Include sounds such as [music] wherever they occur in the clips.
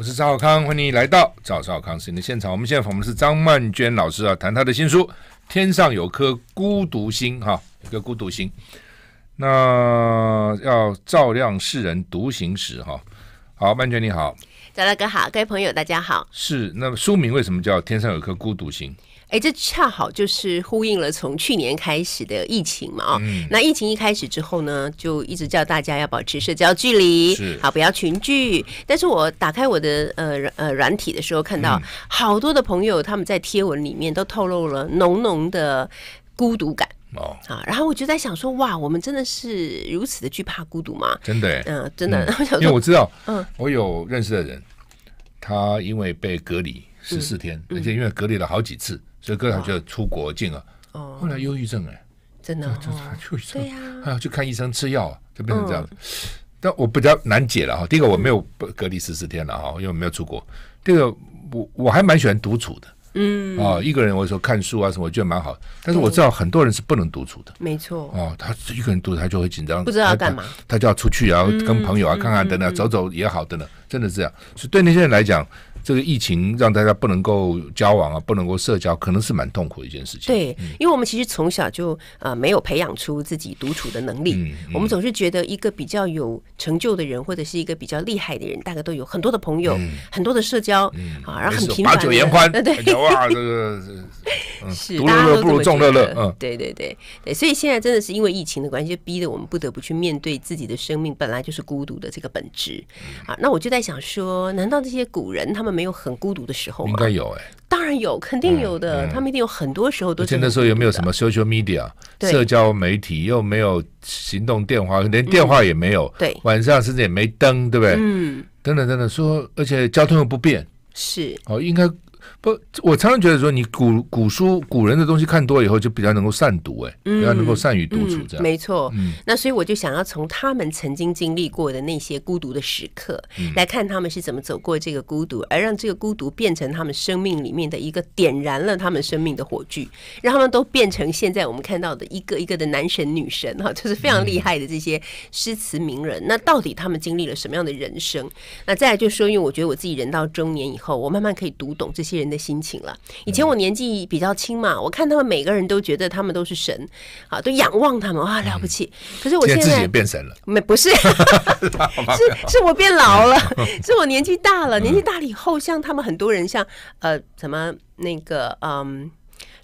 我是赵少康，欢迎你来到赵少康时间的现场。我们现在访问的是张曼娟老师啊，谈她的新书《天上有颗孤独星》哈，一个孤独星，那要照亮世人独行时哈。好，曼娟你好，赵大哥好，各位朋友大家好。是，那么书名为什么叫《天上有颗孤独星》？哎，这恰好就是呼应了从去年开始的疫情嘛，啊、哦，嗯、那疫情一开始之后呢，就一直叫大家要保持社交距离，是好不要群聚。但是我打开我的呃呃软体的时候，看到好多的朋友他们在贴文里面都透露了浓浓的孤独感哦啊，然后我就在想说，哇，我们真的是如此的惧怕孤独吗？真的，嗯、呃，真的，[laughs] 因为我知道，嗯，我有认识的人，他因为被隔离十四天，嗯、而且因为隔离了好几次。所以哥他就出国境了，哦，后来忧郁症哎，真的，就他忧郁症，对呀，还要去看医生吃药，就变成这样。但我比较难解了哈。第一个我没有隔离十四天了哈，因为我没有出国。第二个我我还蛮喜欢独处的，嗯啊，一个人我说看书啊什么，我觉得蛮好。但是我知道很多人是不能独处的，没错哦，他一个人独处他就会紧张，不知道要干嘛，他就要出去啊，跟朋友啊看看等等，走走也好等等，真的是这样。所以对那些人来讲。这个疫情让大家不能够交往啊，不能够社交，可能是蛮痛苦的一件事情。对，嗯、因为我们其实从小就呃没有培养出自己独处的能力。嗯嗯、我们总是觉得一个比较有成就的人，或者是一个比较厉害的人，大概都有很多的朋友，嗯、很多的社交、嗯、啊，然后很频繁。把酒言欢，[laughs] 对，哇，这个是独乐乐不如众乐乐。嗯，对对对对，所以现在真的是因为疫情的关系，就逼得我们不得不去面对自己的生命本来就是孤独的这个本质。啊，那我就在想说，难道这些古人他们没有很孤独的时候吗？应该有哎、欸，当然有，肯定有的。嗯嗯、他们一定有很多时候都。那时候有没有什么 social media 对社交媒体？又没有行动电话，连电话也没有。嗯、对，晚上甚至也没灯，对不对？嗯，等等等等，说，而且交通又不便，是哦，应该。不，我常常觉得说，你古古书古人的东西看多以后，就比较能够善读，哎，比较能够善于独处，这样、没错。嗯，那所以我就想要从他们曾经经历过的那些孤独的时刻，嗯、来看他们是怎么走过这个孤独，而让这个孤独变成他们生命里面的一个点燃了他们生命的火炬，让他们都变成现在我们看到的一个一个的男神女神哈，就是非常厉害的这些诗词名人。嗯、那到底他们经历了什么样的人生？那再来就说，因为我觉得我自己人到中年以后，我慢慢可以读懂这些人的心情了。以前我年纪比较轻嘛，我看他们每个人都觉得他们都是神，啊，都仰望他们哇，了不起。可是我现在自己变神了，没不是，[laughs] 是是我变老了，是我年纪大了，年纪大了以后，像他们很多人，像呃什么那个嗯。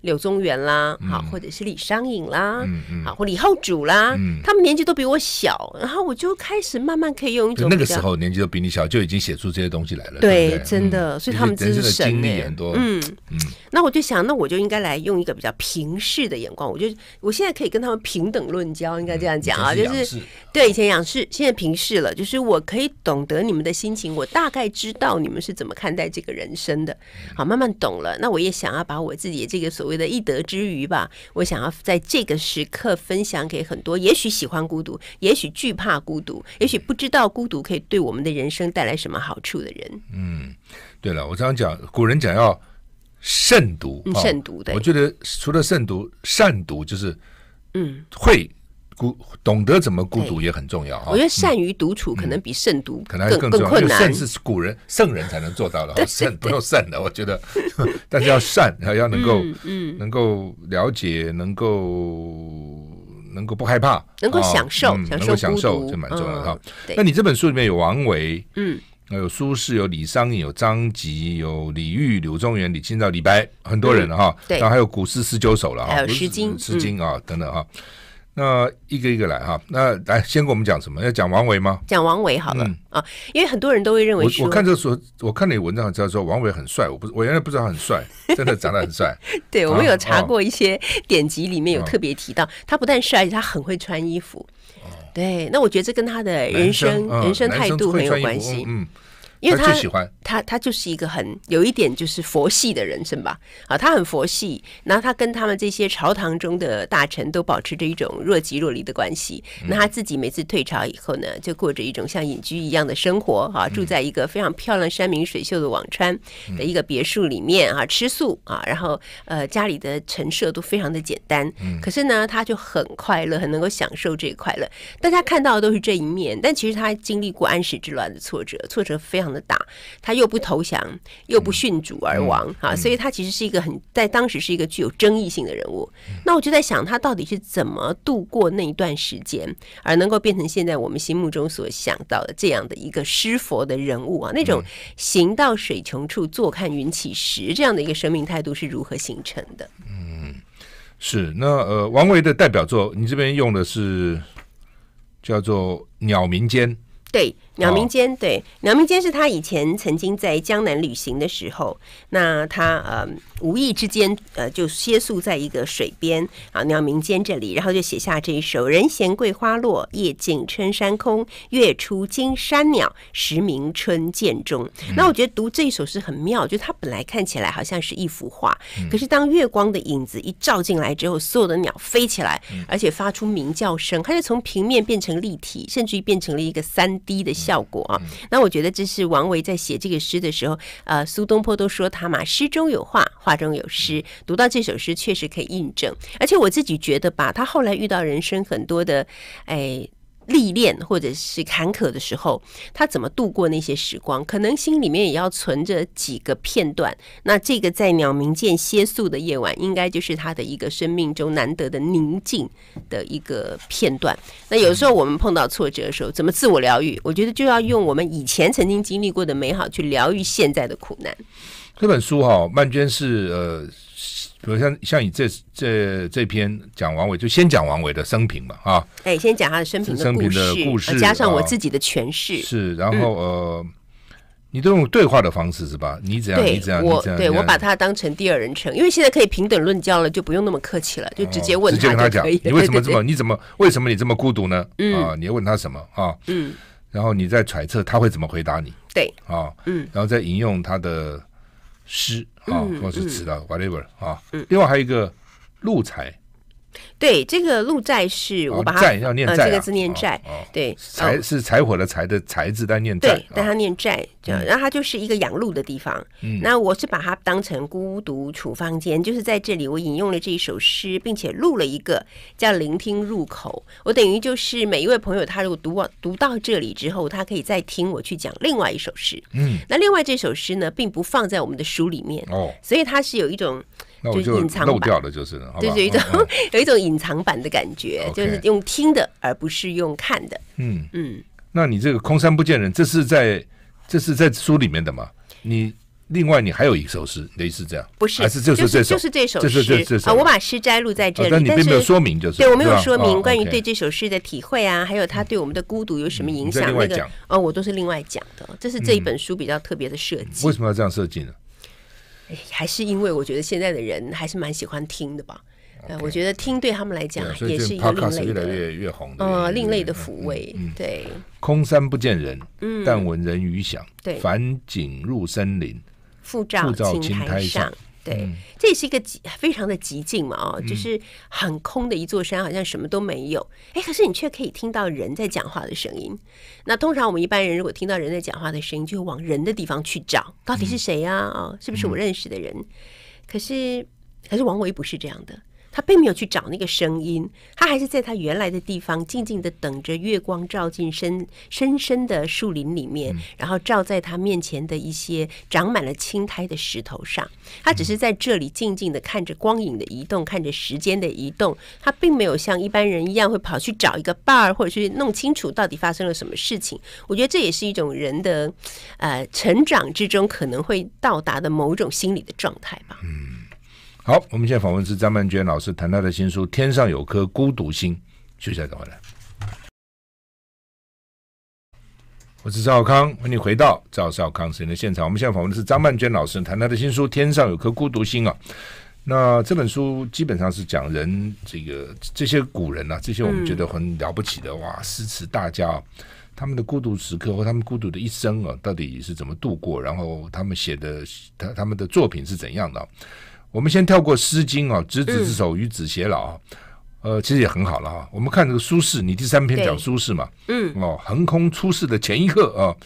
柳宗元啦，好，或者是李商隐啦，好，或李后主啦，他们年纪都比我小，然后我就开始慢慢可以用一种那个时候年纪都比你小，就已经写出这些东西来了。对，真的，所以他们真是神哎。嗯。嗯，那我就想，那我就应该来用一个比较平视的眼光，我就我现在可以跟他们平等论交，应该这样讲啊，就是对以前仰视，现在平视了，就是我可以懂得你们的心情，我大概知道你们是怎么看待这个人生的，好，慢慢懂了。那我也想要把我自己的这个所谓的一得之余吧，我想要在这个时刻分享给很多，也许喜欢孤独，也许惧怕孤独，也许不知道孤独可以对我们的人生带来什么好处的人。嗯，对了，我常常讲，古人讲要慎独，慎独的。我觉得除了慎独，善独就是，嗯，会。孤懂得怎么孤独也很重要哈。我觉得善于独处可能比慎独可能更更困难，慎是古人圣人才能做到的，慎不用慎的。我觉得，[laughs] 但是要善，[laughs] 要能够嗯能够了解，能够能够不害怕，能够享受，能够享受就蛮重要的哈。那你这本书里面有王维，嗯，有苏轼，有李商隐，有张籍，有李煜、柳宗元、李清照、李白，很多人哈。然后还有古诗十九首了哈，还有《诗经》、《诗经》啊等等哈。那一个一个来哈，那来先给我们讲什么？要讲王维吗？讲王维好了、嗯、啊，因为很多人都会认为，我我看这说，我看你文章知道说王维很帅，我不我原来不知道他很帅，[laughs] 真的长得很帅。对，啊、我们有查过一些典籍，里面有特别提到，啊、他不但帅，而且他很会穿衣服。哦、对，那我觉得这跟他的人生、嗯、人生态度很有关系。嗯。因为他他他，他就是一个很有一点就是佛系的人生吧，啊，他很佛系，然后他跟他们这些朝堂中的大臣都保持着一种若即若离的关系。那他自己每次退朝以后呢，就过着一种像隐居一样的生活，哈、啊，住在一个非常漂亮山明水秀的辋川的一个别墅里面啊，吃素啊，然后呃家里的陈设都非常的简单，可是呢，他就很快乐，很能够享受这个快乐。大家看到的都是这一面，但其实他经历过安史之乱的挫折，挫折非常。常的大，他又不投降，又不殉主而亡啊，所以他其实是一个很在当时是一个具有争议性的人物。那我就在想，他到底是怎么度过那一段时间，而能够变成现在我们心目中所想到的这样的一个师佛的人物啊？那种行到水穷处，坐看云起时这样的一个生命态度是如何形成的？嗯，是那呃，王维的代表作，你这边用的是叫做《鸟鸣间》。对，鸟鸣间，对，鸟鸣间是他以前曾经在江南旅行的时候，那他呃无意之间呃就歇宿在一个水边啊鸟鸣间这里，然后就写下这一首“人闲桂花落，夜静春山空。月出惊山鸟，时鸣春涧中。”那我觉得读这一首诗很妙，就它本来看起来好像是一幅画，可是当月光的影子一照进来之后，所有的鸟飞起来，而且发出鸣叫声，它就从平面变成立体，甚至于变成了一个三 D 的效果啊，那我觉得这是王维在写这个诗的时候，呃，苏东坡都说他嘛，诗中有画，画中有诗。读到这首诗，确实可以印证。而且我自己觉得吧，他后来遇到人生很多的，哎。历练或者是坎坷的时候，他怎么度过那些时光？可能心里面也要存着几个片段。那这个在鸟鸣涧歇宿的夜晚，应该就是他的一个生命中难得的宁静的一个片段。那有时候我们碰到挫折的时候，怎么自我疗愈？我觉得就要用我们以前曾经经历过的美好去疗愈现在的苦难。这本书哈、曼娟是呃。比如像像你这这这篇讲王维，就先讲王维的生平嘛，啊，哎，先讲他的生平的生平的故事，加上我自己的诠释，是，然后呃，你都用对话的方式是吧？你怎样？你怎样？我对我把他当成第二人称，因为现在可以平等论交了，就不用那么客气了，就直接问他，直接跟他讲，你为什么这么？你怎么？为什么你这么孤独呢？啊，你要问他什么啊？嗯，然后你再揣测他会怎么回答你？对，啊，嗯，然后再引用他的。诗啊，或是词的 whatever 啊，另外还有一个鹿柴，对，这个鹿债是我把它柴要念柴，这个字念债，对，柴是柴火的柴的柴字，但念对，但它念债，这样，然后它就是一个养鹿的地方。那我是把它当成孤独处方间，就是在这里，我引用了这一首诗，并且录了一个叫聆听入口。我等于就是每一位朋友，他如果读完读到这里之后，他可以再听我去讲另外一首诗。嗯，那另外这首诗呢，并不放在我们的书里面哦，所以它是有一种。就是隐藏漏掉的，就是就是一种 [laughs] 有一种隐藏版的感觉，就是用听的，而不是用看的。嗯嗯，那你这个空山不见人，这是在这是在书里面的吗？你另外你还有一首诗，类似这样？不是，还是就是这首，就是这首诗啊。我把诗摘录在这里，但你并没有说明，就是对我没有说明关于对这首诗的体会啊，还有它对我们的孤独有什么影响？那个哦，我都是另外讲的。这是这一本书比较特别的设计。为什么要这样设计呢？还是因为我觉得现在的人还是蛮喜欢听的吧。Okay, 我觉得听对他们来讲也是一个另类的，越来越越红的，呃，另类的抚慰。嗯、对，空山不见人，嗯、但闻人语响。对，返景入深林，复照青苔上。对，嗯、这也是一个极非常的极境嘛，哦，就是很空的一座山，好像什么都没有。哎，可是你却可以听到人在讲话的声音。那通常我们一般人如果听到人在讲话的声音，就会往人的地方去找，到底是谁呀？啊？哦，是不是我认识的人？嗯、可是，可是王维不是这样的。他并没有去找那个声音，他还是在他原来的地方静静的等着月光照进深深深的树林里面，然后照在他面前的一些长满了青苔的石头上。他只是在这里静静的看着光影的移动，看着时间的移动。他并没有像一般人一样会跑去找一个伴儿，或者去弄清楚到底发生了什么事情。我觉得这也是一种人的呃成长之中可能会到达的某种心理的状态吧。嗯。好，我们现在访问是张曼娟老师，谈他的新书《天上有颗孤独星》。休息一下，等会来。我是赵少康，欢迎回到赵少康时间的现场。我们现在访问的是张曼娟老师，谈他的新书《天上有颗孤独星》啊。那这本书基本上是讲人这个这些古人啊，这些我们觉得很了不起的、嗯、哇，诗词大家，他们的孤独时刻或他们孤独的一生啊，到底是怎么度过？然后他们写的他他们的作品是怎样的？我们先跳过《诗经》啊，执子之手，与子偕老啊，呃，其实也很好了哈。我们看这个苏轼，你第三篇讲苏轼嘛，嗯，哦，横空出世的前一刻啊，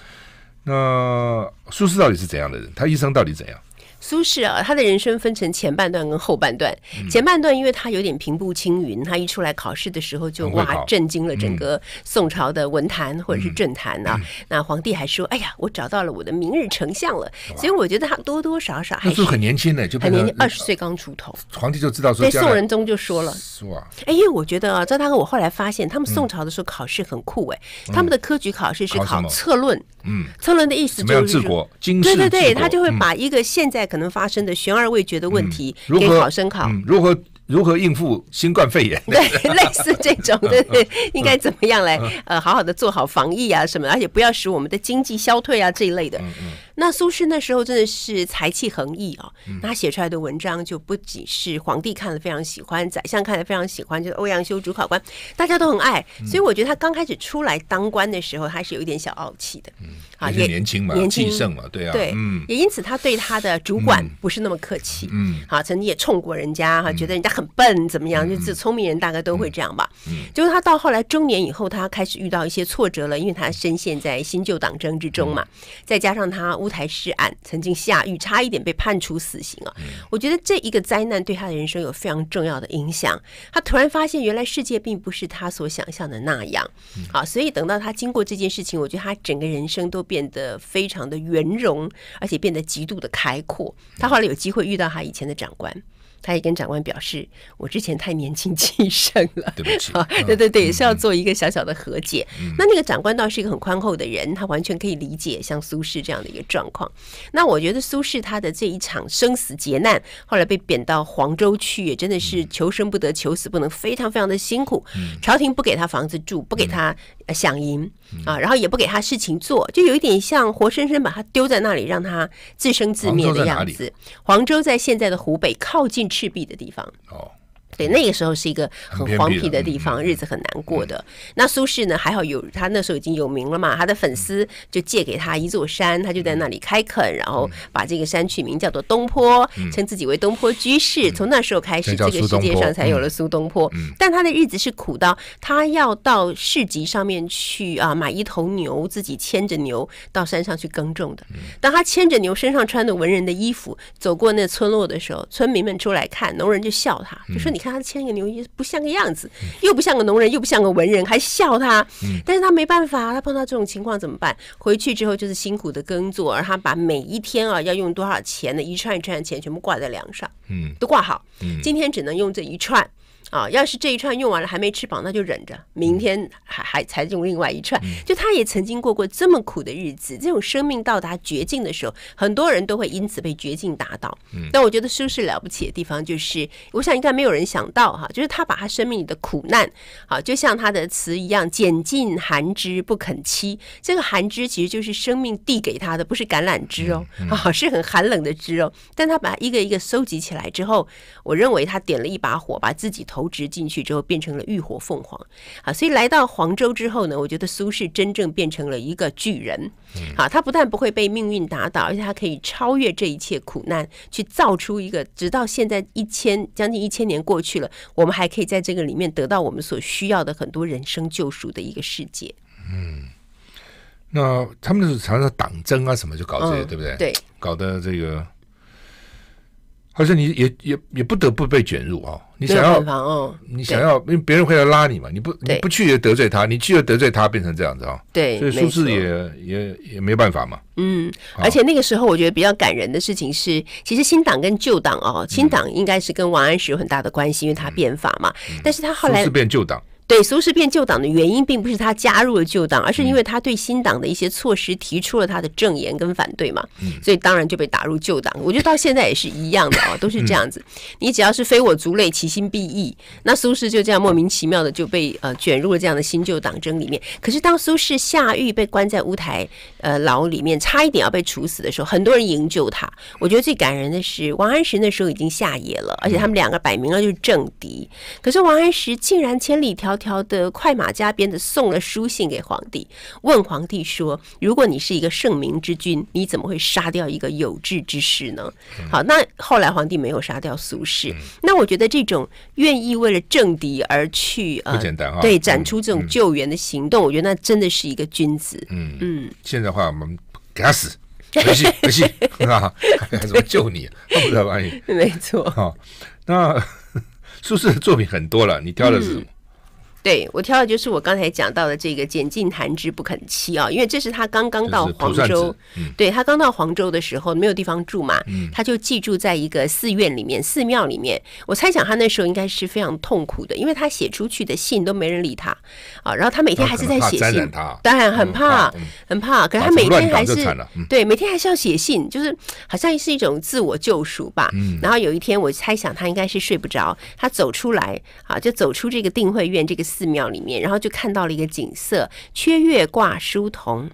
那苏轼到底是怎样的人？他一生到底怎样？苏轼啊，他的人生分成前半段跟后半段。前半段因为他有点平步青云，他一出来考试的时候就哇震惊了整个宋朝的文坛或者是政坛啊。那皇帝还说：“哎呀，我找到了我的明日丞相了。”所以我觉得他多多少少还是很年轻的，就很年轻，二十岁刚出头。皇帝就知道说，对宋仁宗就说了：“哎，因为我觉得啊，赵大哥，我后来发现他们宋朝的时候考试很酷哎，他们的科举考试是考策论，嗯，策论的意思就是对对对，他就会把一个现在可能发生的悬而未决的问题给考生考，如何如何应付新冠肺炎？对，[laughs] 类似这种，对对，应该怎么样来呃好好的做好防疫啊什么，而且不要使我们的经济消退啊这一类的。那苏轼那时候真的是才气横溢啊，他写出来的文章就不仅是皇帝看了非常喜欢，宰相看了非常喜欢，就是欧阳修主考官，大家都很爱。所以我觉得他刚开始出来当官的时候，他是有一点小傲气的。啊，也年轻嘛，年轻气盛嘛，对啊，对，嗯，也因此他对他的主管不是那么客气。嗯，好，曾经也冲过人家，哈，觉得人家很笨，怎么样？就是聪明人大概都会这样吧。嗯，就是他到后来中年以后，他开始遇到一些挫折了，因为他深陷在新旧党争之中嘛，再加上他乌台诗案曾经下狱，差一点被判处死刑啊！我觉得这一个灾难对他的人生有非常重要的影响。他突然发现，原来世界并不是他所想象的那样啊！所以等到他经过这件事情，我觉得他整个人生都变得非常的圆融，而且变得极度的开阔。他后来有机会遇到他以前的长官。他也跟长官表示，我之前太年轻气盛了，[laughs] 对不起。对对对，也是要做一个小小的和解。那那个长官倒是一个很宽厚的人，他完全可以理解像苏轼这样的一个状况。那我觉得苏轼他的这一场生死劫难，后来被贬到黄州去，也真的是求生不得，求死不能，非常非常的辛苦。朝廷不给他房子住，不给他饷银啊，然后也不给他事情做，就有一点像活生生把他丢在那里，让他自生自灭的样子。黄州在现在的湖北，靠近。赤壁的地方。对，那个时候是一个很荒僻的地方，日子很难过的。那苏轼呢，还好有他那时候已经有名了嘛，他的粉丝就借给他一座山，他就在那里开垦，然后把这个山取名叫做东坡，称自己为东坡居士。从那时候开始，这个世界上才有了苏东坡。但他的日子是苦到他要到市集上面去啊，买一头牛，自己牵着牛到山上去耕种的。当他牵着牛，身上穿的文人的衣服，走过那村落的时候，村民们出来看，农人就笑他，就说：“你看。”他牵个牛，也不像个样子，又不像个农人，又不像个文人，还笑他。但是他没办法，他碰到这种情况怎么办？回去之后就是辛苦的耕作，而他把每一天啊要用多少钱的一串一串的钱全部挂在梁上，嗯，都挂好。今天只能用这一串。啊，要是这一串用完了还没吃饱，那就忍着，明天还还才用另外一串。就他也曾经过过这么苦的日子，这种生命到达绝境的时候，很多人都会因此被绝境打倒。但我觉得苏轼了不起的地方，就是我想应该没有人想到哈，就是他把他生命里的苦难，啊，就像他的词一样，拣尽寒枝不肯栖。这个寒枝其实就是生命递给他的，不是橄榄枝哦，啊，是很寒冷的枝哦。但他把它一个一个收集起来之后，我认为他点了一把火，把自己投。投掷进去之后变成了浴火凤凰，啊，所以来到黄州之后呢，我觉得苏轼真正变成了一个巨人，好，他不但不会被命运打倒，而且他可以超越这一切苦难，去造出一个直到现在一千将近一千年过去了，我们还可以在这个里面得到我们所需要的很多人生救赎的一个世界。嗯，那他们是常常党争啊什么就搞这些，嗯、对不对？对，搞得这个。好像你也也也不得不被卷入啊！你想要，哦、你想要，因为别人会来拉你嘛，你不你不去也得罪他，你去又得罪他，变成这样子啊！对，所以苏轼也也也没办法嘛。嗯，而且那个时候我觉得比较感人的事情是，其实新党跟旧党哦，新党应该是跟王安石有很大的关系，因为他变法嘛。嗯、但是他后来苏轼变旧党。对，苏轼变旧党的原因，并不是他加入了旧党，而是因为他对新党的一些措施提出了他的证言跟反对嘛，所以当然就被打入旧党。我觉得到现在也是一样的哦，都是这样子。你只要是非我族类，其心必异。那苏轼就这样莫名其妙的就被呃卷入了这样的新旧党争里面。可是当苏轼下狱被关在乌台呃牢里面，差一点要被处死的时候，很多人营救他。我觉得最感人的是王安石那时候已经下野了，而且他们两个摆明了就是政敌。可是王安石竟然千里迢迢。条的快马加鞭的送了书信给皇帝，问皇帝说：“如果你是一个圣明之君，你怎么会杀掉一个有志之士呢？”好，那后来皇帝没有杀掉苏轼。那我觉得这种愿意为了政敌而去呃，不简单啊，对，展出这种救援的行动，我觉得那真的是一个君子。嗯嗯，现在的话我们给他死。[laughs] 没戏没戏啊！还 [laughs] 怎么救你？他不知道把你 [laughs] 没错。好，那苏轼的作品很多了，你挑的是什么？嗯对，我挑的就是我刚才讲到的这个“拣尽寒枝不肯栖”啊，因为这是他刚刚到黄州，嗯、对他刚到黄州的时候没有地方住嘛，嗯、他就寄住在一个寺院里面、寺庙里面。我猜想他那时候应该是非常痛苦的，因为他写出去的信都没人理他啊，然后他每天还是在写信，当然很怕，嗯、很怕。可是他每天还是、嗯、对，每天还是要写信，就是好像是一种自我救赎吧。嗯、然后有一天，我猜想他应该是睡不着，他走出来啊，就走出这个定慧院这个。寺庙里面，然后就看到了一个景色：缺月挂疏桐，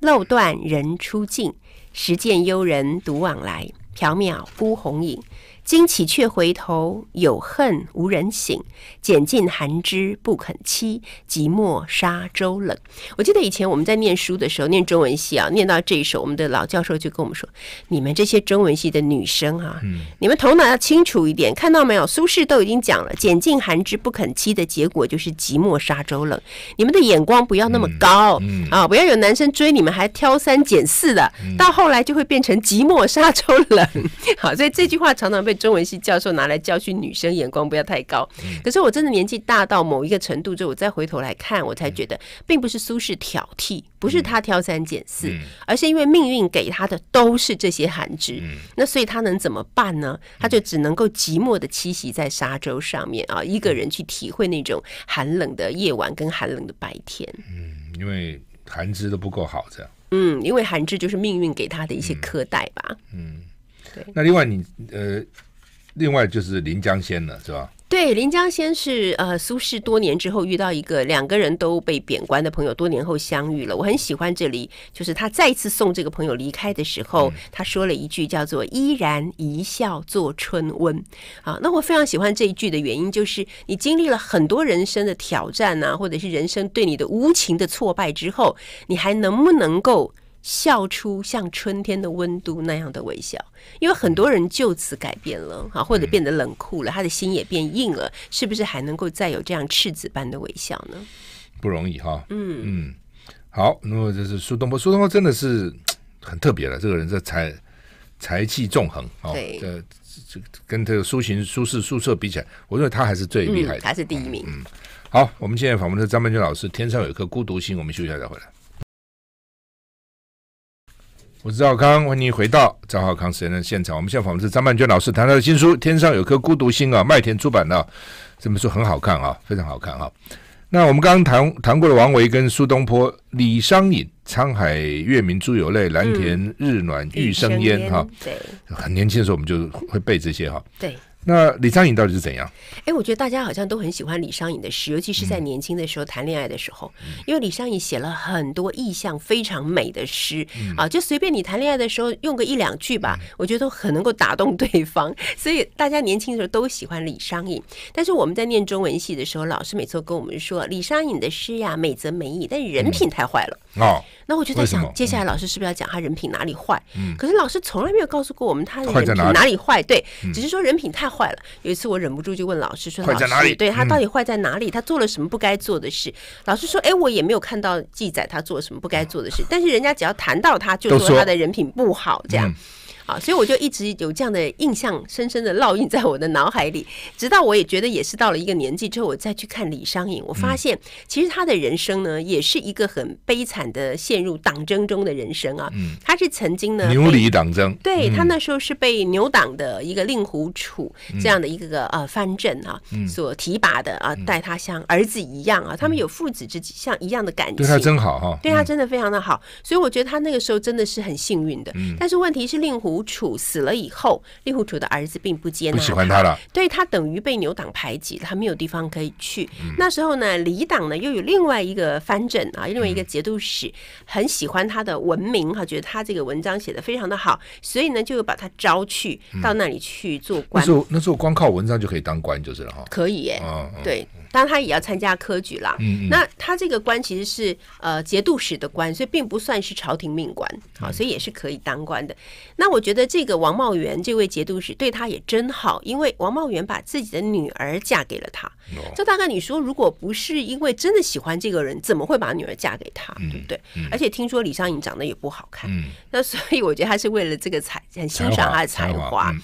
漏断人初静。时见幽人独往来，缥缈孤鸿影。惊起却回头，有恨无人省。拣尽寒枝不肯栖，寂寞沙洲冷。我记得以前我们在念书的时候，念中文系啊，念到这一首，我们的老教授就跟我们说：“你们这些中文系的女生啊，嗯、你们头脑要清楚一点，看到没有？苏轼都已经讲了，拣尽寒枝不肯栖的结果就是寂寞沙洲冷。你们的眼光不要那么高、嗯嗯、啊，不要有男生追你们还挑三拣四的，嗯、到后来就会变成寂寞沙洲冷。[laughs] 好，所以这句话常常被。中文系教授拿来教训女生，眼光不要太高。可是我真的年纪大到某一个程度之后，我再回头来看，我才觉得，并不是苏轼挑剔，不是他挑三拣四，而是因为命运给他的都是这些寒枝。那所以他能怎么办呢？他就只能够寂寞的栖息在沙洲上面啊，一个人去体会那种寒冷的夜晚跟寒冷的白天。嗯，因为寒枝都不够好，这样。嗯，因为寒枝就是命运给他的一些苛待吧。嗯，对。那另外你呃。另外就是临江仙了，是吧？对，临江仙是呃苏轼多年之后遇到一个两个人都被贬官的朋友，多年后相遇了。我很喜欢这里，就是他再次送这个朋友离开的时候，嗯、他说了一句叫做“依然一笑作春温”。啊，那我非常喜欢这一句的原因，就是你经历了很多人生的挑战啊，或者是人生对你的无情的挫败之后，你还能不能够？笑出像春天的温度那样的微笑，因为很多人就此改变了哈，或者变得冷酷了，他的心也变硬了，是不是还能够再有这样赤子般的微笑呢？不容易哈，嗯。嗯，好，那么这是苏东坡，苏东坡真的是很特别了，这个人这才才气纵横啊，对，这这跟这个苏洵、苏轼、苏辙比起来，我认为他还是最厉害的，他是第一名。嗯，好，我们现在访问的是张曼娟老师，《天上有一颗孤独星》，我们休息一下再回来。我是赵康，欢迎回到赵浩康时间的现场。我们现在访问是张曼娟老师，谈到的新书《天上有颗孤独星》啊，麦田出版的这本书很好看啊，非常好看啊。那我们刚刚谈谈过了王维跟苏东坡，李商隐“沧海月明珠有泪，蓝田日暖玉生烟”哈、对，很年轻的时候我们就会背这些哈，对。那李商隐到底是怎样？哎，我觉得大家好像都很喜欢李商隐的诗，尤其是在年轻的时候谈恋爱的时候，嗯、因为李商隐写了很多意象非常美的诗、嗯、啊，就随便你谈恋爱的时候用个一两句吧，嗯、我觉得都很能够打动对方，所以大家年轻的时候都喜欢李商隐。但是我们在念中文系的时候，老师每次都跟我们说，李商隐的诗呀美则美矣，但是人品太坏了。嗯、哦。那我就在想，接下来老师是不是要讲他人品哪里坏？嗯，可是老师从来没有告诉过我们他的人品哪里坏。对，只是说人品太坏了。有一次我忍不住就问老师说：“老师，对他到底坏在哪里？他做了什么不该做的事？”老师说：“哎，我也没有看到记载他做什么不该做的事，但是人家只要谈到他，就说他的人品不好，这样。”啊，所以我就一直有这样的印象，深深的烙印在我的脑海里。直到我也觉得，也是到了一个年纪之后，我再去看李商隐，我发现其实他的人生呢，也是一个很悲惨的陷入党争中的人生啊。嗯他是曾经呢牛李党争，对他那时候是被牛党的一个令狐楚这样的一个个呃藩镇啊所提拔的啊，待他像儿子一样啊，他们有父子之像一样的感情，对他真好哈，对他真的非常的好。所以我觉得他那个时候真的是很幸运的。但是问题是令狐。楚死了以后，令狐楚的儿子并不接纳喜欢他了，对他等于被牛党排挤，他没有地方可以去。嗯、那时候呢，李党呢又有另外一个藩镇啊，另外一个节度使、嗯、很喜欢他的文明哈，觉得他这个文章写的非常的好，所以呢就把他招去到那里去做官。嗯、那时候那时候光靠文章就可以当官就是了哈，可以耶，哦、对。当然他也要参加科举啦。嗯嗯。那他这个官其实是呃节度使的官，所以并不算是朝廷命官，好，所以也是可以当官的。那我觉得这个王茂元这位节度使对他也真好，因为王茂元把自己的女儿嫁给了他。这大概你说，如果不是因为真的喜欢这个人，怎么会把女儿嫁给他？对不对？而且听说李商隐长得也不好看，那所以我觉得他是为了这个才很欣赏他的才华。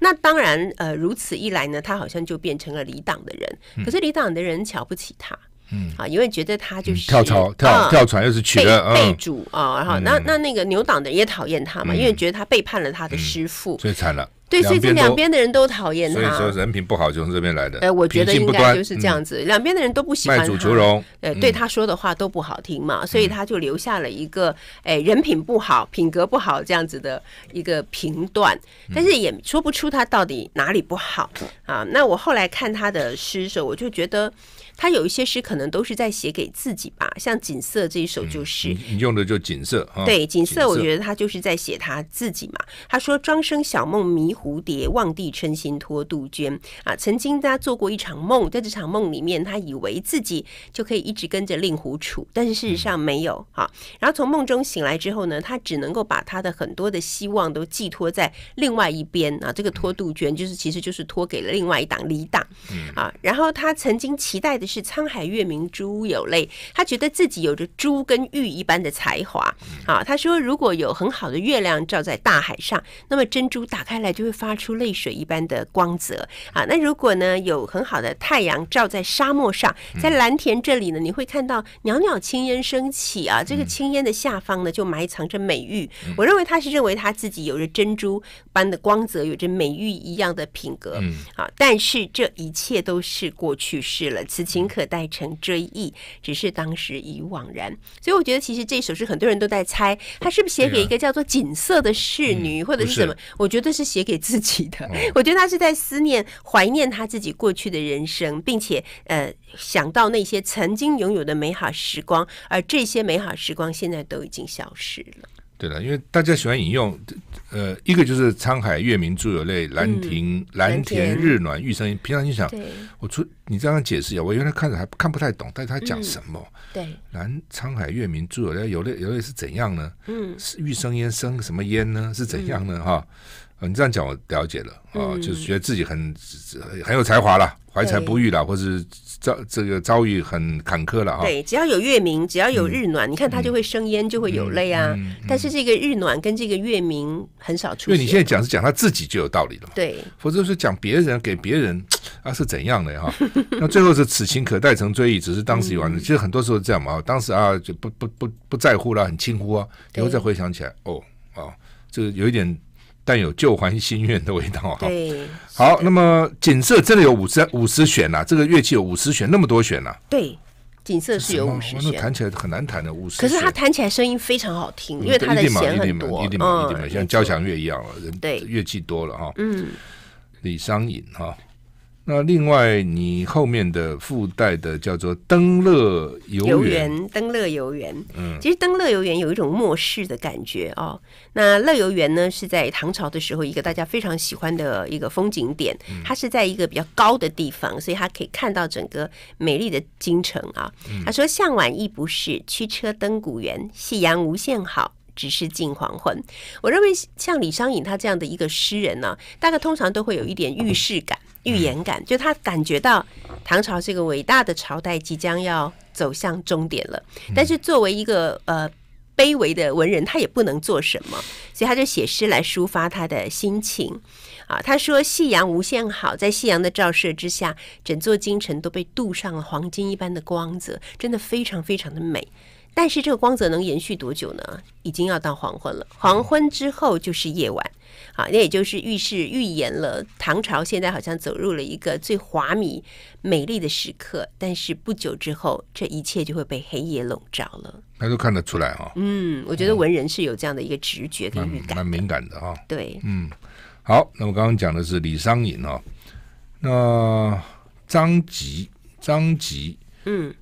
那当然，呃，如此一来呢，他好像就变成了李党的人。可是李党的人瞧不起他。嗯啊，因为觉得他就是跳槽、跳跳船，又是娶了被主啊，然后那那那个牛党的也讨厌他嘛，因为觉得他背叛了他的师父，最惨了。对，所以这两边的人都讨厌他。所以说人品不好就从这边来的。哎，我觉得应该就是这样子，两边的人都不喜欢他。卖主求荣，呃，对他说的话都不好听嘛，所以他就留下了一个哎人品不好、品格不好这样子的一个评断，但是也说不出他到底哪里不好啊。那我后来看他的诗的时候，我就觉得。他有一些诗可能都是在写给自己吧，像《锦瑟》这一首就是，嗯、你用的就《锦瑟》啊。对，《锦瑟》我觉得他就是在写他自己嘛。他说：“庄生晓梦迷蝴蝶，望帝春心托杜鹃。”啊，曾经他做过一场梦，在这场梦里面，他以为自己就可以一直跟着令狐楚，但是事实上没有啊。然后从梦中醒来之后呢，他只能够把他的很多的希望都寄托在另外一边啊。这个托杜鹃就是其实就是托给了另外一党李党啊。然后他曾经期待。是沧海月明珠有泪，他觉得自己有着珠跟玉一般的才华啊。他说，如果有很好的月亮照在大海上，那么珍珠打开来就会发出泪水一般的光泽啊。那如果呢，有很好的太阳照在沙漠上，在蓝田这里呢，你会看到袅袅青烟升起啊。这个青烟的下方呢，就埋藏着美玉。我认为他是认为他自己有着珍珠般的光泽，有着美玉一样的品格啊。但是这一切都是过去式了，此情可待成追忆，只是当时已惘然。所以我觉得，其实这首诗很多人都在猜，他是不是写给一个叫做锦瑟的侍女，或者是什么？我觉得是写给自己的。我觉得他是在思念、怀念他自己过去的人生，并且呃，想到那些曾经拥有的美好时光，而这些美好时光现在都已经消失了。对了，因为大家喜欢引用，呃，一个就是“沧海月明珠有泪，兰亭兰田日暖玉生烟”。平常你想，我出你这样解释一下，我原来看着还看不太懂，但是他讲什么？对，兰沧海月明珠有泪，有泪有泪是怎样呢？嗯，是玉生烟生什么烟呢？是怎样呢？哈，你这样讲我了解了啊，就是觉得自己很很有才华了，怀才不遇了，或是。遭这个遭遇很坎坷了啊！对，只要有月明，只要有日暖，嗯、你看它就会生烟，就会有泪啊。但是这个日暖跟这个月明很少出现。因为你现在讲是讲他自己就有道理了嘛，对。否则是讲别人给别人 [tsk] 啊是怎样的哈？[laughs] 那最后是此情可待成追忆，只是当时有完。其实很多时候这样嘛，当时啊就不不不不在乎了，很轻忽啊。以后再回想起来，哦哦，这个有一点。但有旧还新怨的味道哈。对，[laughs] 好，那么锦瑟真的有五十五十弦呐，这个乐器有五十弦，那么多弦呐。对，锦瑟是有五十弦，弹起来很难弹的五十。可是它弹起来声音非常好听，因为它的弦很多，一定嘛，一定嘛，像交响乐一样了。对，乐器多了哈。嗯，李商隐哈。那另外，你后面的附带的叫做《登乐游园》，《登乐游园》。嗯，其实《登乐游园》有一种末世的感觉哦。那乐游园呢，是在唐朝的时候一个大家非常喜欢的一个风景点。它是在一个比较高的地方，所以它可以看到整个美丽的京城啊。他说：“向晚意不适，驱车登古原。夕阳无限好，只是近黄昏。”我认为像李商隐他这样的一个诗人呢，大概通常都会有一点预示感。预言感，就他感觉到唐朝这个伟大的朝代即将要走向终点了，但是作为一个呃卑微的文人，他也不能做什么，所以他就写诗来抒发他的心情啊。他说：“夕阳无限好，在夕阳的照射之下，整座京城都被镀上了黄金一般的光泽，真的非常非常的美。但是这个光泽能延续多久呢？已经要到黄昏了，黄昏之后就是夜晚。”好，那也就是预示预言了唐朝现在好像走入了一个最华 mỹ、美丽的时刻，但是不久之后，这一切就会被黑夜笼罩了。那都看得出来哈、哦。嗯，我觉得文人是有这样的一个直觉跟预感、嗯，蛮敏感的哈、哦。对，嗯，好，那么刚刚讲的是李商隐哦，那张籍，张籍，嗯。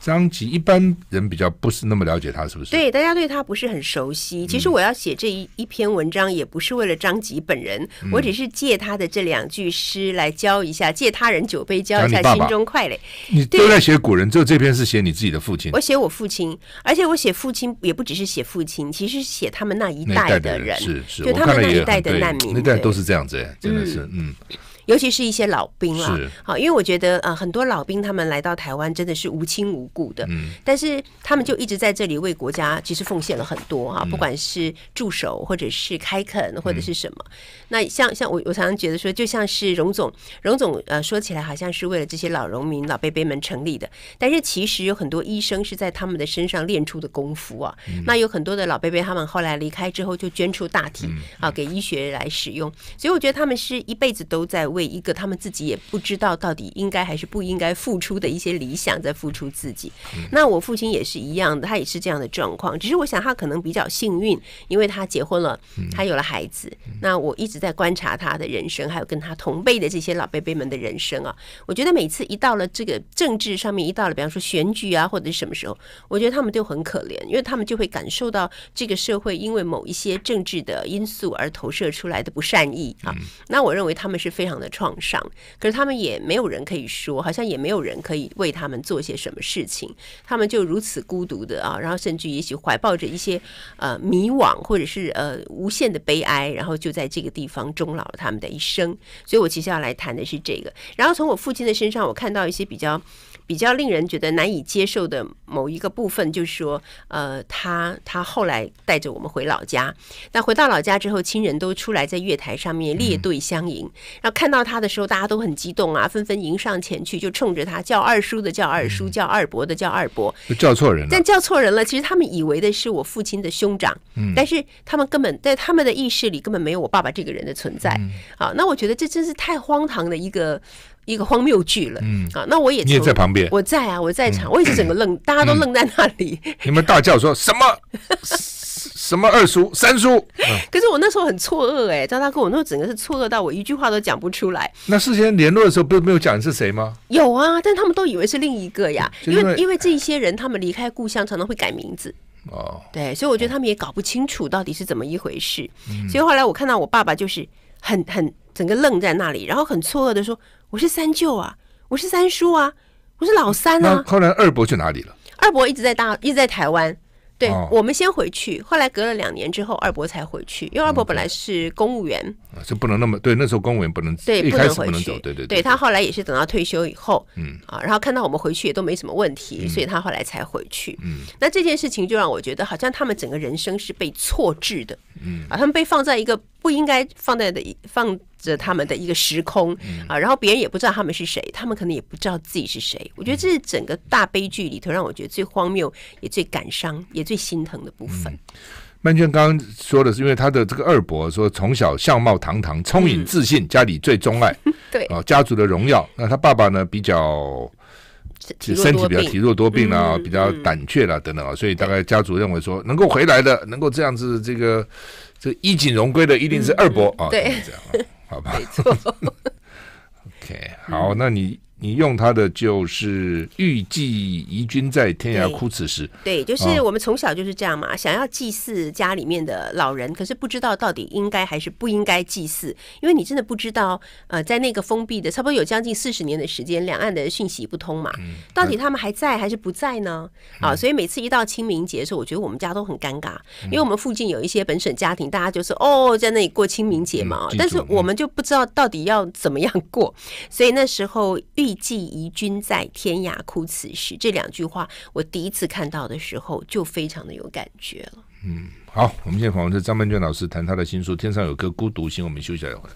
张吉一般人比较不是那么了解他，是不是？对，大家对他不是很熟悉。其实我要写这一一篇文章，也不是为了张吉本人，嗯、我只是借他的这两句诗来教一下，借他人酒杯教一下心中快乐。你都在写古人，就这篇是写你自己的父亲。我写我父亲，而且我写父亲也不只是写父亲，其实写他们那一代的人，是是，就他们那一代的难民，那代都是这样子，真的是嗯。嗯尤其是一些老兵了，好，因为我觉得呃，很多老兵他们来到台湾真的是无亲无故的，嗯，但是他们就一直在这里为国家其实奉献了很多哈，不管是驻守或者是开垦或者是什么。那像像我我常常觉得说，就像是荣总，荣总呃说起来好像是为了这些老农民老伯伯们成立的，但是其实有很多医生是在他们的身上练出的功夫啊。那有很多的老伯伯他们后来离开之后就捐出大体啊给医学来使用，所以我觉得他们是一辈子都在为。为一个他们自己也不知道到底应该还是不应该付出的一些理想，在付出自己。那我父亲也是一样的，他也是这样的状况。只是我想他可能比较幸运，因为他结婚了，他有了孩子。那我一直在观察他的人生，还有跟他同辈的这些老辈辈们的人生啊。我觉得每次一到了这个政治上面，一到了比方说选举啊，或者是什么时候，我觉得他们都很可怜，因为他们就会感受到这个社会因为某一些政治的因素而投射出来的不善意啊。那我认为他们是非常的。创伤，可是他们也没有人可以说，好像也没有人可以为他们做些什么事情，他们就如此孤独的啊，然后甚至也许怀抱着一些呃迷惘，或者是呃无限的悲哀，然后就在这个地方终老了他们的一生。所以我其实要来谈的是这个，然后从我父亲的身上，我看到一些比较。比较令人觉得难以接受的某一个部分，就是说，呃，他他后来带着我们回老家，那回到老家之后，亲人都出来在月台上面列队相迎，嗯、然后看到他的时候，大家都很激动啊，纷纷迎上前去，就冲着他叫二叔的叫二叔，嗯、叫二伯的叫二伯，叫错人了，但叫错人了。其实他们以为的是我父亲的兄长，嗯、但是他们根本在他们的意识里根本没有我爸爸这个人的存在。嗯、啊，那我觉得这真是太荒唐的一个。一个荒谬剧了，嗯啊，那我也你也在旁边，我在啊，我在场，我也是整个愣，大家都愣在那里。你们大叫说什么？[laughs] 什么二叔、三叔？可是我那时候很错愕哎，张大哥，我那时候整个是错愕到我一句话都讲不出来。那事先联络的时候，不是没有讲是谁吗？有啊，但他们都以为是另一个呀，因为因为这一些人他们离开故乡，常常会改名字哦。对，所以我觉得他们也搞不清楚到底是怎么一回事。所以后来我看到我爸爸就是很很整个愣在那里，然后很错愕的说。我是三舅啊，我是三叔啊，我是老三啊。后来二伯去哪里了？二伯一直在大，一直在台湾。对，我们先回去，后来隔了两年之后，二伯才回去，因为二伯本来是公务员，就不能那么对。那时候公务员不能对，一开始不能走，对对对。他后来也是等到退休以后，嗯啊，然后看到我们回去也都没什么问题，所以他后来才回去。嗯，那这件事情就让我觉得，好像他们整个人生是被错置的，嗯啊，他们被放在一个不应该放在的放着他们的一个时空啊，然后别人也不知道他们是谁，他们可能也不知道自己是谁。我觉得这是整个大悲剧里头让我觉得最荒谬、也最感伤、也最心疼的部分。嗯、曼娟刚刚说的是，因为他的这个二伯说从小相貌堂堂、聪颖自信，嗯、家里最钟爱，[laughs] 对。啊，家族的荣耀。那他爸爸呢，比较身体比较体弱多病啊，嗯、比较胆怯啦等等啊，所以大概家族认为说能够回来的，能够这样子这个这衣锦荣归的，一定是二伯、嗯、啊，对，这样啊。好吧，没错。[laughs] OK，好，那你。你用他的就是欲祭遗君在天涯哭此时，对，就是我们从小就是这样嘛，想要祭祀家里面的老人，可是不知道到底应该还是不应该祭祀，因为你真的不知道，呃，在那个封闭的差不多有将近四十年的时间，两岸的讯息不通嘛，到底他们还在还是不在呢？啊，所以每次一到清明节的时候，我觉得我们家都很尴尬，因为我们附近有一些本省家庭，大家就是哦，在那里过清明节嘛，但是我们就不知道到底要怎么样过，所以那时候欲祭仪君在天涯哭此时，这两句话我第一次看到的时候就非常的有感觉了。嗯，好，我们现在访问是张曼娟老师，谈他的新书《天上有颗孤独星》。我们休息一下再回来。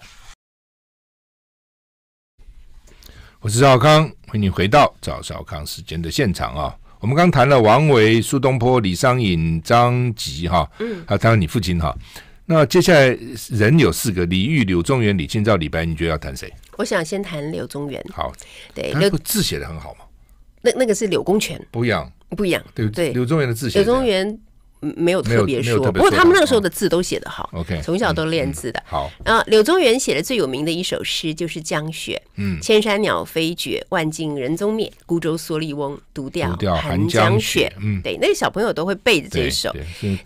我是赵康，欢迎你回到赵少康时间的现场啊。我们刚谈了王维、苏东坡、李商隐、张籍哈，嗯，还有谈你父亲哈。那接下来人有四个：李煜、柳宗元、李清照、李白，你觉得要谈谁？我想先谈柳宗元。好，对，他不字写的很好嘛？那那个是柳公权，不一样，不一样，对对。柳宗元的字写，柳宗元没有特别说，不过他们那个时候的字都写得好，OK，从小都练字的。好，啊，柳宗元写的最有名的一首诗就是《江雪》，嗯，千山鸟飞绝，万径人踪灭，孤舟蓑笠翁，独钓寒江雪。嗯，对，那个小朋友都会背着这一首，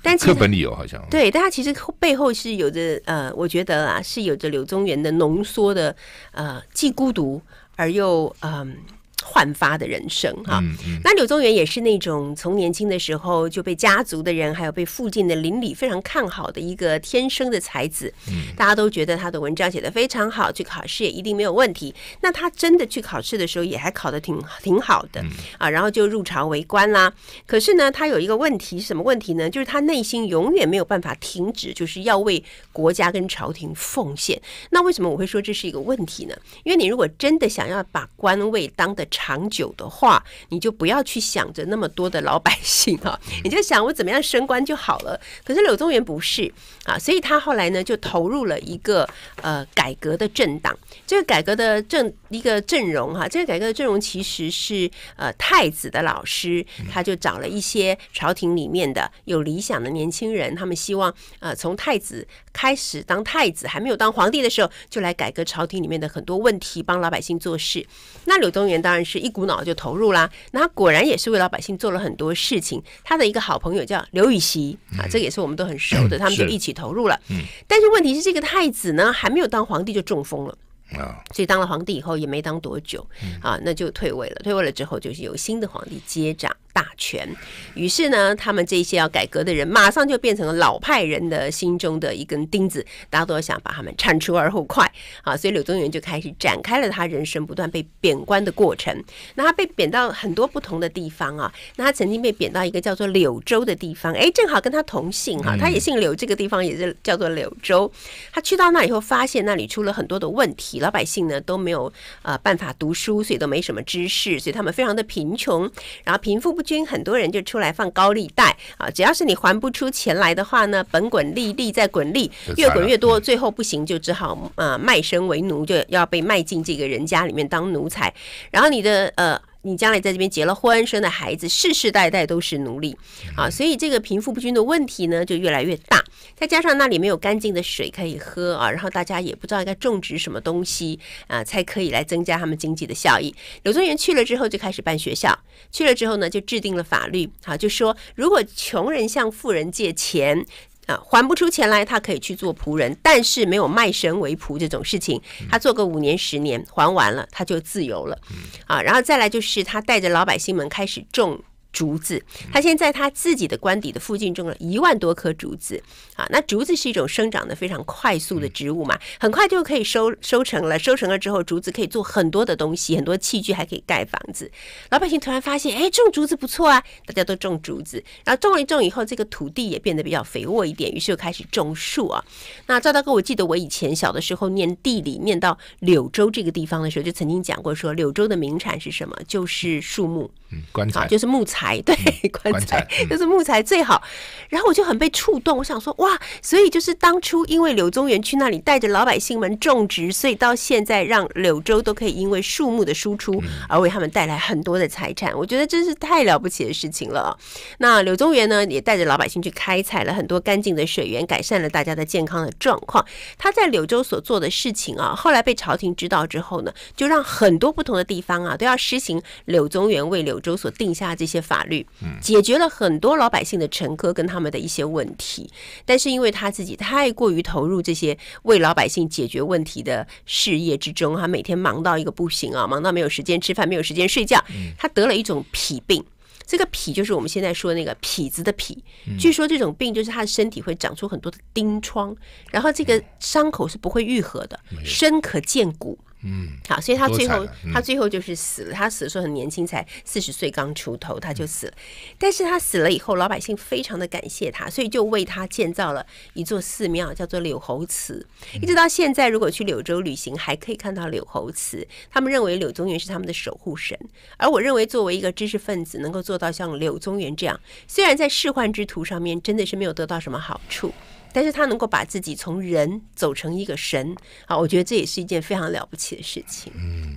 但课本里有好像。对，但他其实背后是有着呃，我觉得啊，是有着柳宗元的浓缩的呃，既孤独而又嗯。呃焕发的人生哈，嗯嗯、那柳宗元也是那种从年轻的时候就被家族的人还有被附近的邻里非常看好的一个天生的才子，嗯、大家都觉得他的文章写得非常好，去考试也一定没有问题。那他真的去考试的时候也还考得挺挺好的、嗯、啊，然后就入朝为官啦。可是呢，他有一个问题，什么问题呢？就是他内心永远没有办法停止，就是要为国家跟朝廷奉献。那为什么我会说这是一个问题呢？因为你如果真的想要把官位当得长久的话，你就不要去想着那么多的老百姓啊，你就想我怎么样升官就好了。可是柳宗元不是啊，所以他后来呢就投入了一个呃改革的政党。这个改革的政一个阵容哈，这个改革的阵容其实是呃太子的老师，他就找了一些朝廷里面的有理想的年轻人，他们希望呃从太子开始当太子还没有当皇帝的时候，就来改革朝廷里面的很多问题，帮老百姓做事。那柳宗元当然是一股脑就投入啦，那他果然也是为老百姓做了很多事情。他的一个好朋友叫刘禹锡啊，这个也是我们都很熟的，他们就一起投入了。但是问题是，这个太子呢还没有当皇帝就中风了。啊，所以当了皇帝以后也没当多久，啊，那就退位了。退位了之后，就是由新的皇帝接掌大权。于是呢，他们这些要改革的人，马上就变成了老派人的心中的一根钉子，大家都想把他们铲除而后快。啊，所以柳宗元就开始展开了他人生不断被贬官的过程。那他被贬到很多不同的地方啊。那他曾经被贬到一个叫做柳州的地方，哎，正好跟他同姓哈，他也姓柳，这个地方也是叫做柳州。他去到那以后，发现那里出了很多的问题。老百姓呢都没有呃办法读书，所以都没什么知识，所以他们非常的贫穷，然后贫富不均，很多人就出来放高利贷啊，只要是你还不出钱来的话呢，本滚利，利再滚利，越滚越多，最后不行就只好呃卖身为奴，就要被卖进这个人家里面当奴才，然后你的呃。你将来在这边结了婚，生的孩子，世世代代都是奴隶啊，所以这个贫富不均的问题呢就越来越大。再加上那里没有干净的水可以喝啊，然后大家也不知道应该种植什么东西啊，才可以来增加他们经济的效益。柳宗元去了之后就开始办学校，去了之后呢就制定了法律，啊，就说如果穷人向富人借钱。啊，还不出钱来，他可以去做仆人，但是没有卖身为仆这种事情。他做个五年十年，还完了，他就自由了。啊，然后再来就是他带着老百姓们开始种。竹子，他现在他自己的官邸的附近种了一万多棵竹子啊。那竹子是一种生长的非常快速的植物嘛，很快就可以收收成了。收成了之后，竹子可以做很多的东西，很多器具，还可以盖房子。老百姓突然发现，哎，种竹子不错啊，大家都种竹子。然后种了一种以后，这个土地也变得比较肥沃一点，于是又开始种树啊。那赵大哥，我记得我以前小的时候念地理，念到柳州这个地方的时候，就曾经讲过说，柳州的名产是什么？就是树木，嗯，棺材，就是木材。对，[laughs] 棺材就是木材最好。然后我就很被触动，我想说哇，所以就是当初因为柳宗元去那里带着老百姓们种植，所以到现在让柳州都可以因为树木的输出而为他们带来很多的财产。我觉得真是太了不起的事情了。那柳宗元呢，也带着老百姓去开采了很多干净的水源，改善了大家的健康的状况。他在柳州所做的事情啊，后来被朝廷知道之后呢，就让很多不同的地方啊都要施行柳宗元为柳州所定下这些法律。解决了很多老百姓的乘客跟他们的一些问题，但是因为他自己太过于投入这些为老百姓解决问题的事业之中，他每天忙到一个不行啊，忙到没有时间吃饭，没有时间睡觉。他得了一种痞病，这个痞就是我们现在说的那个痞子的痞。据说这种病就是他的身体会长出很多的钉疮，然后这个伤口是不会愈合的，深可见骨。嗯，好，所以他最后、嗯、他最后就是死了。他死的时候很年轻，才四十岁刚出头，他就死了。嗯、但是他死了以后，老百姓非常的感谢他，所以就为他建造了一座寺庙，叫做柳侯祠。一直到现在，如果去柳州旅行，还可以看到柳侯祠。他们认为柳宗元是他们的守护神，而我认为作为一个知识分子，能够做到像柳宗元这样，虽然在仕宦之途上面真的是没有得到什么好处。但是他能够把自己从人走成一个神啊，我觉得这也是一件非常了不起的事情。嗯，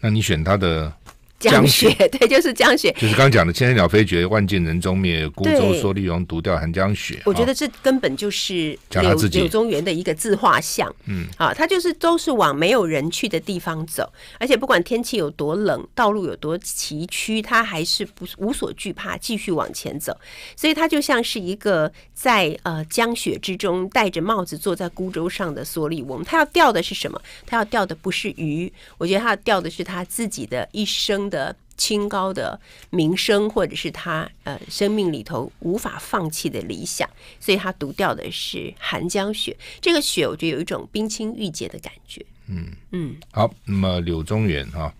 那你选他的江雪，对，就是江雪，就是刚刚讲的“千年鸟飞绝，万径人踪灭，孤舟蓑笠翁，独钓寒江雪”。我觉得这根本就是柳柳宗元的一个自画像。嗯，啊，他就是都是往没有人去的地方走，而且不管天气有多冷，道路有多崎岖，他还是不无所惧怕，继续往前走。所以他就像是一个在呃江雪之中戴着帽子坐在孤舟上的蓑笠翁。他要钓的是什么？他要钓的不是鱼，我觉得他要钓的是他自己的一生。的清高的名声，或者是他呃生命里头无法放弃的理想，所以他读掉的是寒江雪。这个雪，我觉得有一种冰清玉洁的感觉。嗯嗯，好，那么柳宗元哈，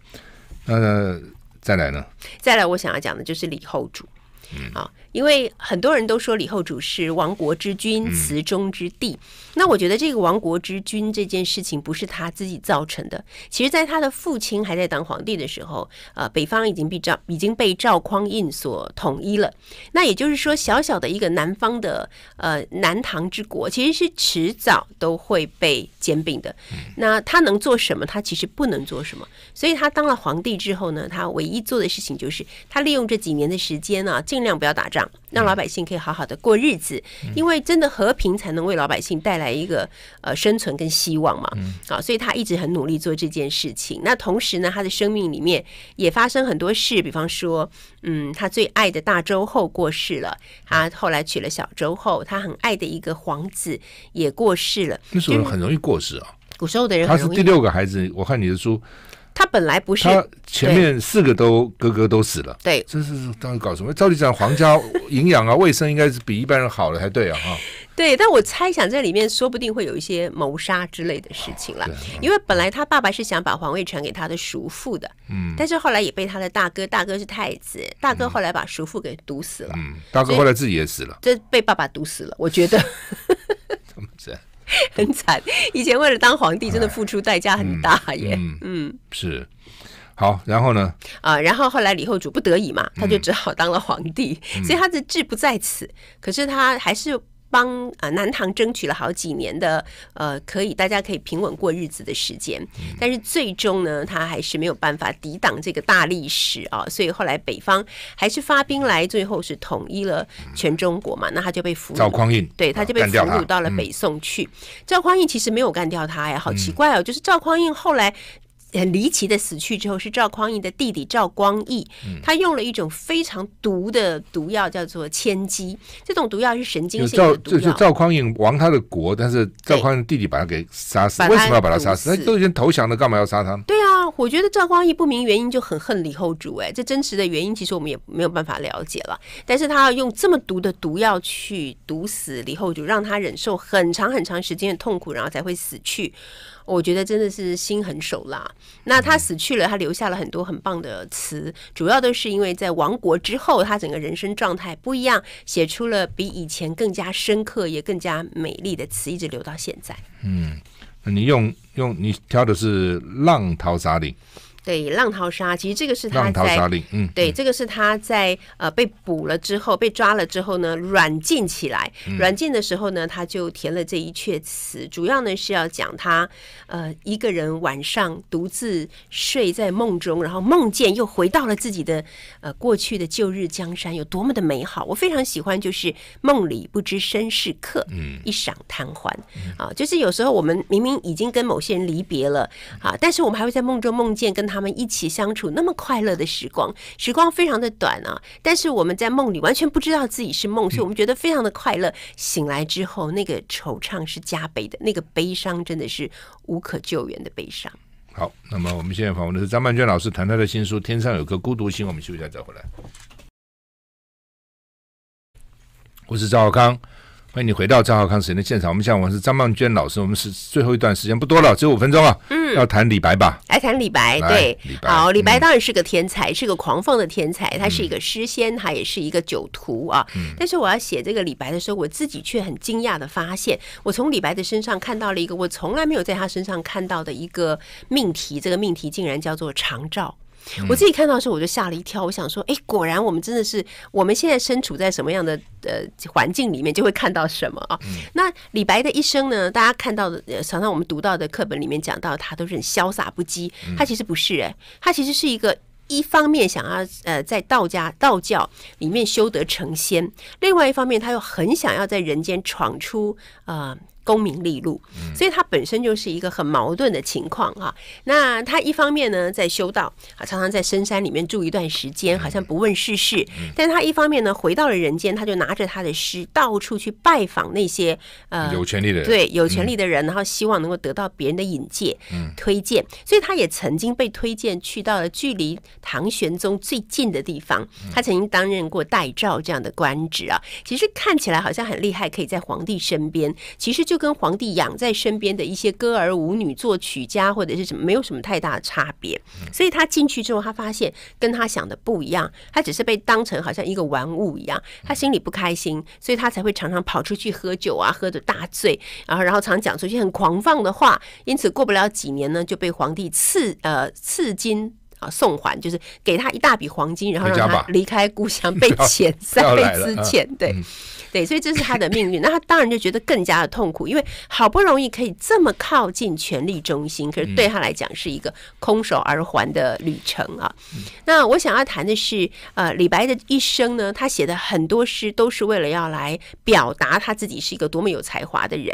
那再来呢？再来，我想要讲的就是李后主。嗯，好。因为很多人都说李后主是亡国之君、词中之帝，嗯，那我觉得这个亡国之君这件事情不是他自己造成的。其实，在他的父亲还在当皇帝的时候，呃，北方已经被赵已经被赵匡胤所统一了。那也就是说，小小的一个南方的呃南唐之国，其实是迟早都会被兼并的。那他能做什么？他其实不能做什么。所以他当了皇帝之后呢，他唯一做的事情就是他利用这几年的时间呢，啊，尽量不要打仗。让老百姓可以好好的过日子，因为真的和平才能为老百姓带来一个呃生存跟希望嘛。啊，所以他一直很努力做这件事情。那同时呢，他的生命里面也发生很多事，比方说，嗯，他最爱的大周后过世了，他后来娶了小周后，他很爱的一个皇子也过世了。那时候很容易过世啊。古时候的人，他是第六个孩子。我看你的书。他本来不是，他前面四个都哥哥都死了，对，这是到底搞什么？照理讲，皇家营养啊、卫生应该是比一般人好了才对啊，哈。对，但我猜想这里面说不定会有一些谋杀之类的事情啦，因为本来他爸爸是想把皇位传给他的叔父的，嗯，但是后来也被他的大哥，大哥是太子，大哥后来把叔父给毒死了，嗯，大哥后来自己也死了，这被爸爸毒死了，我觉得。[laughs] 怎么这样？[laughs] 很惨，以前为了当皇帝，真的付出代价很大耶。嗯，嗯是。好，然后呢？啊，然后后来李后主不得已嘛，他就只好当了皇帝，嗯、所以他的志不在此，可是他还是。帮呃南唐争取了好几年的呃可以大家可以平稳过日子的时间，但是最终呢，他还是没有办法抵挡这个大历史啊，所以后来北方还是发兵来，最后是统一了全中国嘛，那他就被俘虏，赵匡胤，对，他就被俘虏到了北宋去。赵匡胤其实没有干掉他呀，好奇怪哦，就是赵匡胤后来。很离奇的死去之后，是赵匡胤的弟弟赵光义，他用了一种非常毒的毒药，叫做千机。这种毒药是神经性的毒药。就是赵匡胤亡他的国，但是赵匡胤弟弟把他给杀死。为什么要把他杀死？他都已经投降了，干嘛要杀他？对啊，我觉得赵匡胤不明原因就很恨李后主。哎，这真实的原因其实我们也没有办法了解了。但是他要用这么毒的毒药去毒死李后主，让他忍受很长很长时间的痛苦，然后才会死去。我觉得真的是心狠手辣。那他死去了，他留下了很多很棒的词，主要都是因为在亡国之后，他整个人生状态不一样，写出了比以前更加深刻也更加美丽的词，一直留到现在。嗯，你用用你挑的是《浪淘沙令》。对，浪淘沙，其实这个是他在，嗯，对，这个是他在呃被捕了之后，被抓了之后呢，软禁起来，软禁的时候呢，他就填了这一阙词，主要呢是要讲他呃一个人晚上独自睡在梦中，然后梦见又回到了自己的呃过去的旧日江山，有多么的美好。我非常喜欢，就是梦里不知身是客，嗯，一晌贪欢，啊，就是有时候我们明明已经跟某些人离别了，啊，但是我们还会在梦中梦见跟他们一起相处那么快乐的时光，时光非常的短啊！但是我们在梦里完全不知道自己是梦，所以我们觉得非常的快乐。醒来之后，那个惆怅是加倍的，那个悲伤真的是无可救援的悲伤。好，那么我们现在访问的是张曼娟老师，谈她的新书《天上有颗孤独星》。我们休息一下再回来。我是赵少康。欢迎你回到张浩康时间的现场。我们现在我们是张曼娟老师，我们是最后一段时间不多了，只有五分钟啊。嗯，要谈李白吧？来谈李白，对，李白好，李白当然是个天才，嗯、是个狂放的天才，他是一个诗仙，他也是一个酒徒啊。嗯、但是我要写这个李白的时候，我自己却很惊讶的发现，我从李白的身上看到了一个我从来没有在他身上看到的一个命题，这个命题竟然叫做长照。我自己看到的时候，我就吓了一跳。我想说，哎，果然我们真的是我们现在身处在什么样的呃环境里面，就会看到什么啊。那李白的一生呢，大家看到的，常常我们读到的课本里面讲到，他都是很潇洒不羁。他其实不是，哎，他其实是一个一方面想要呃在道家道教里面修得成仙，另外一方面他又很想要在人间闯出呃。功名利禄，所以他本身就是一个很矛盾的情况哈。那他一方面呢，在修道啊，常常在深山里面住一段时间，好像不问世事。但他一方面呢，回到了人间，他就拿着他的诗到处去拜访那些呃有权利的人，对有权利的人，然后希望能够得到别人的引荐、推荐。所以他也曾经被推荐去到了距离唐玄宗最近的地方。他曾经担任过代诏这样的官职啊。其实看起来好像很厉害，可以在皇帝身边，其实就。跟皇帝养在身边的一些歌儿舞女、作曲家或者是什么，没有什么太大的差别。所以他进去之后，他发现跟他想的不一样，他只是被当成好像一个玩物一样，他心里不开心，所以他才会常常跑出去喝酒啊，喝得大醉，然后然后常讲出一些很狂放的话。因此过不了几年呢，就被皇帝赐呃赐金啊送还，就是给他一大笔黄金，然后让他离开故乡，[laughs] 被遣散，被资遣，对。对，所以这是他的命运。那他当然就觉得更加的痛苦，因为好不容易可以这么靠近权力中心，可是对他来讲是一个空手而还的旅程啊。那我想要谈的是，呃，李白的一生呢，他写的很多诗都是为了要来表达他自己是一个多么有才华的人。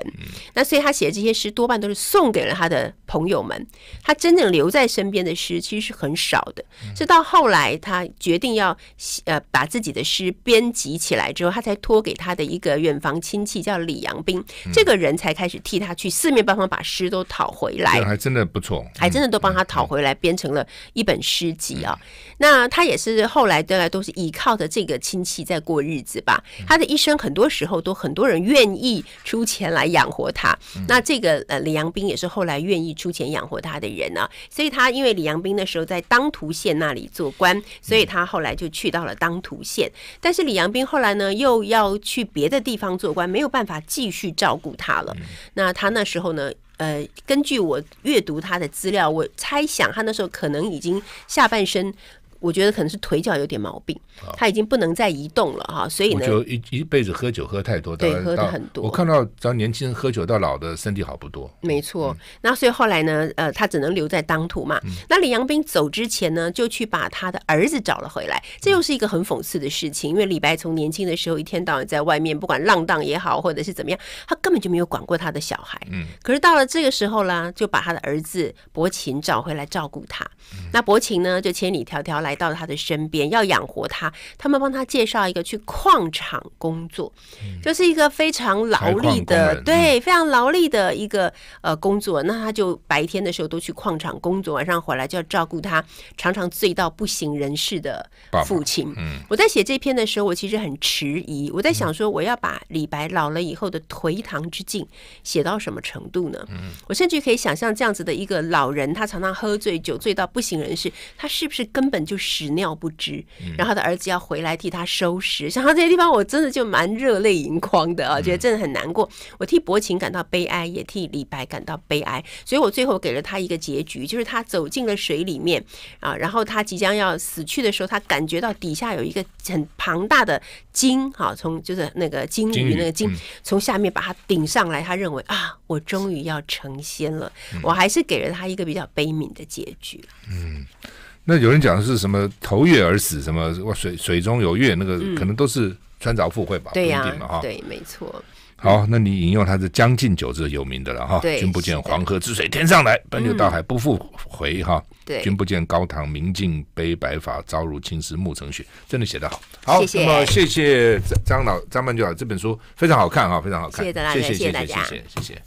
那所以他写的这些诗多半都是送给了他的朋友们，他真正留在身边的诗其实是很少的。直到后来他决定要呃把自己的诗编辑起来之后，他才托给他。他的一个远房亲戚叫李阳冰，这个人才开始替他去四面八方把诗都讨回来，还真的不错，还真的都帮他讨回来，编成了一本诗集啊。那他也是后来大概都是依靠着这个亲戚在过日子吧。他的一生很多时候都很多人愿意出钱来养活他。那这个呃李阳冰也是后来愿意出钱养活他的人啊。所以他因为李阳冰那时候在当涂县那里做官，所以他后来就去到了当涂县。但是李阳冰后来呢又要去。去别的地方做官，没有办法继续照顾他了。那他那时候呢？呃，根据我阅读他的资料，我猜想他那时候可能已经下半身。我觉得可能是腿脚有点毛病，他已经不能再移动了哈，所以呢，就一一辈子喝酒喝太多，对，喝的很多。我看到只要年轻人喝酒到老的身体好不多。没错，那所以后来呢，呃，他只能留在当涂嘛。那李阳冰走之前呢，就去把他的儿子找了回来，这又是一个很讽刺的事情，因为李白从年轻的时候一天到晚在外面，不管浪荡也好，或者是怎么样，他根本就没有管过他的小孩。嗯，可是到了这个时候呢，就把他的儿子伯禽找回来照顾他。那伯禽呢，就千里迢迢来到他的身边，要养活他。他们帮他介绍一个去矿场工作，就是一个非常劳力的，对，非常劳力的一个呃工作。那他就白天的时候都去矿场工作，晚上回来就要照顾他常常醉到不省人事的父亲。嗯我在写这篇的时候，我其实很迟疑，我在想说，我要把李白老了以后的颓唐之境写到什么程度呢？嗯我甚至可以想象这样子的一个老人，他常常喝醉酒，醉到不省人事，他是不是根本就屎尿不知？然后他的儿子要回来替他收拾，想到这些地方，我真的就蛮热泪盈眶的啊，觉得真的很难过。我替薄情感到悲哀，也替李白感到悲哀，所以我最后给了他一个结局，就是他走进了水里面啊，然后他即将要死去的时候，他感觉到底下有一个很庞大的鲸，哈，从就是那个鲸鱼那个鲸从下面把它顶上来，他认为啊，我终于要成仙了。我还是给了他一个比较悲悯的结局。嗯。那有人讲的是什么投月而死，什么水水中有月，那个可能都是穿凿附会吧？对呀，对，没错。好，那你引用他是《将进酒》是有名的了哈。君不见黄河之水天上来，奔流到海不复回哈。对，君不见高堂明镜悲白发，朝如青丝暮成雪。真的写得好，好，那么谢谢张老张曼娟老这本书非常好看哈，非常好看。谢谢大家，谢谢大家，谢谢谢谢。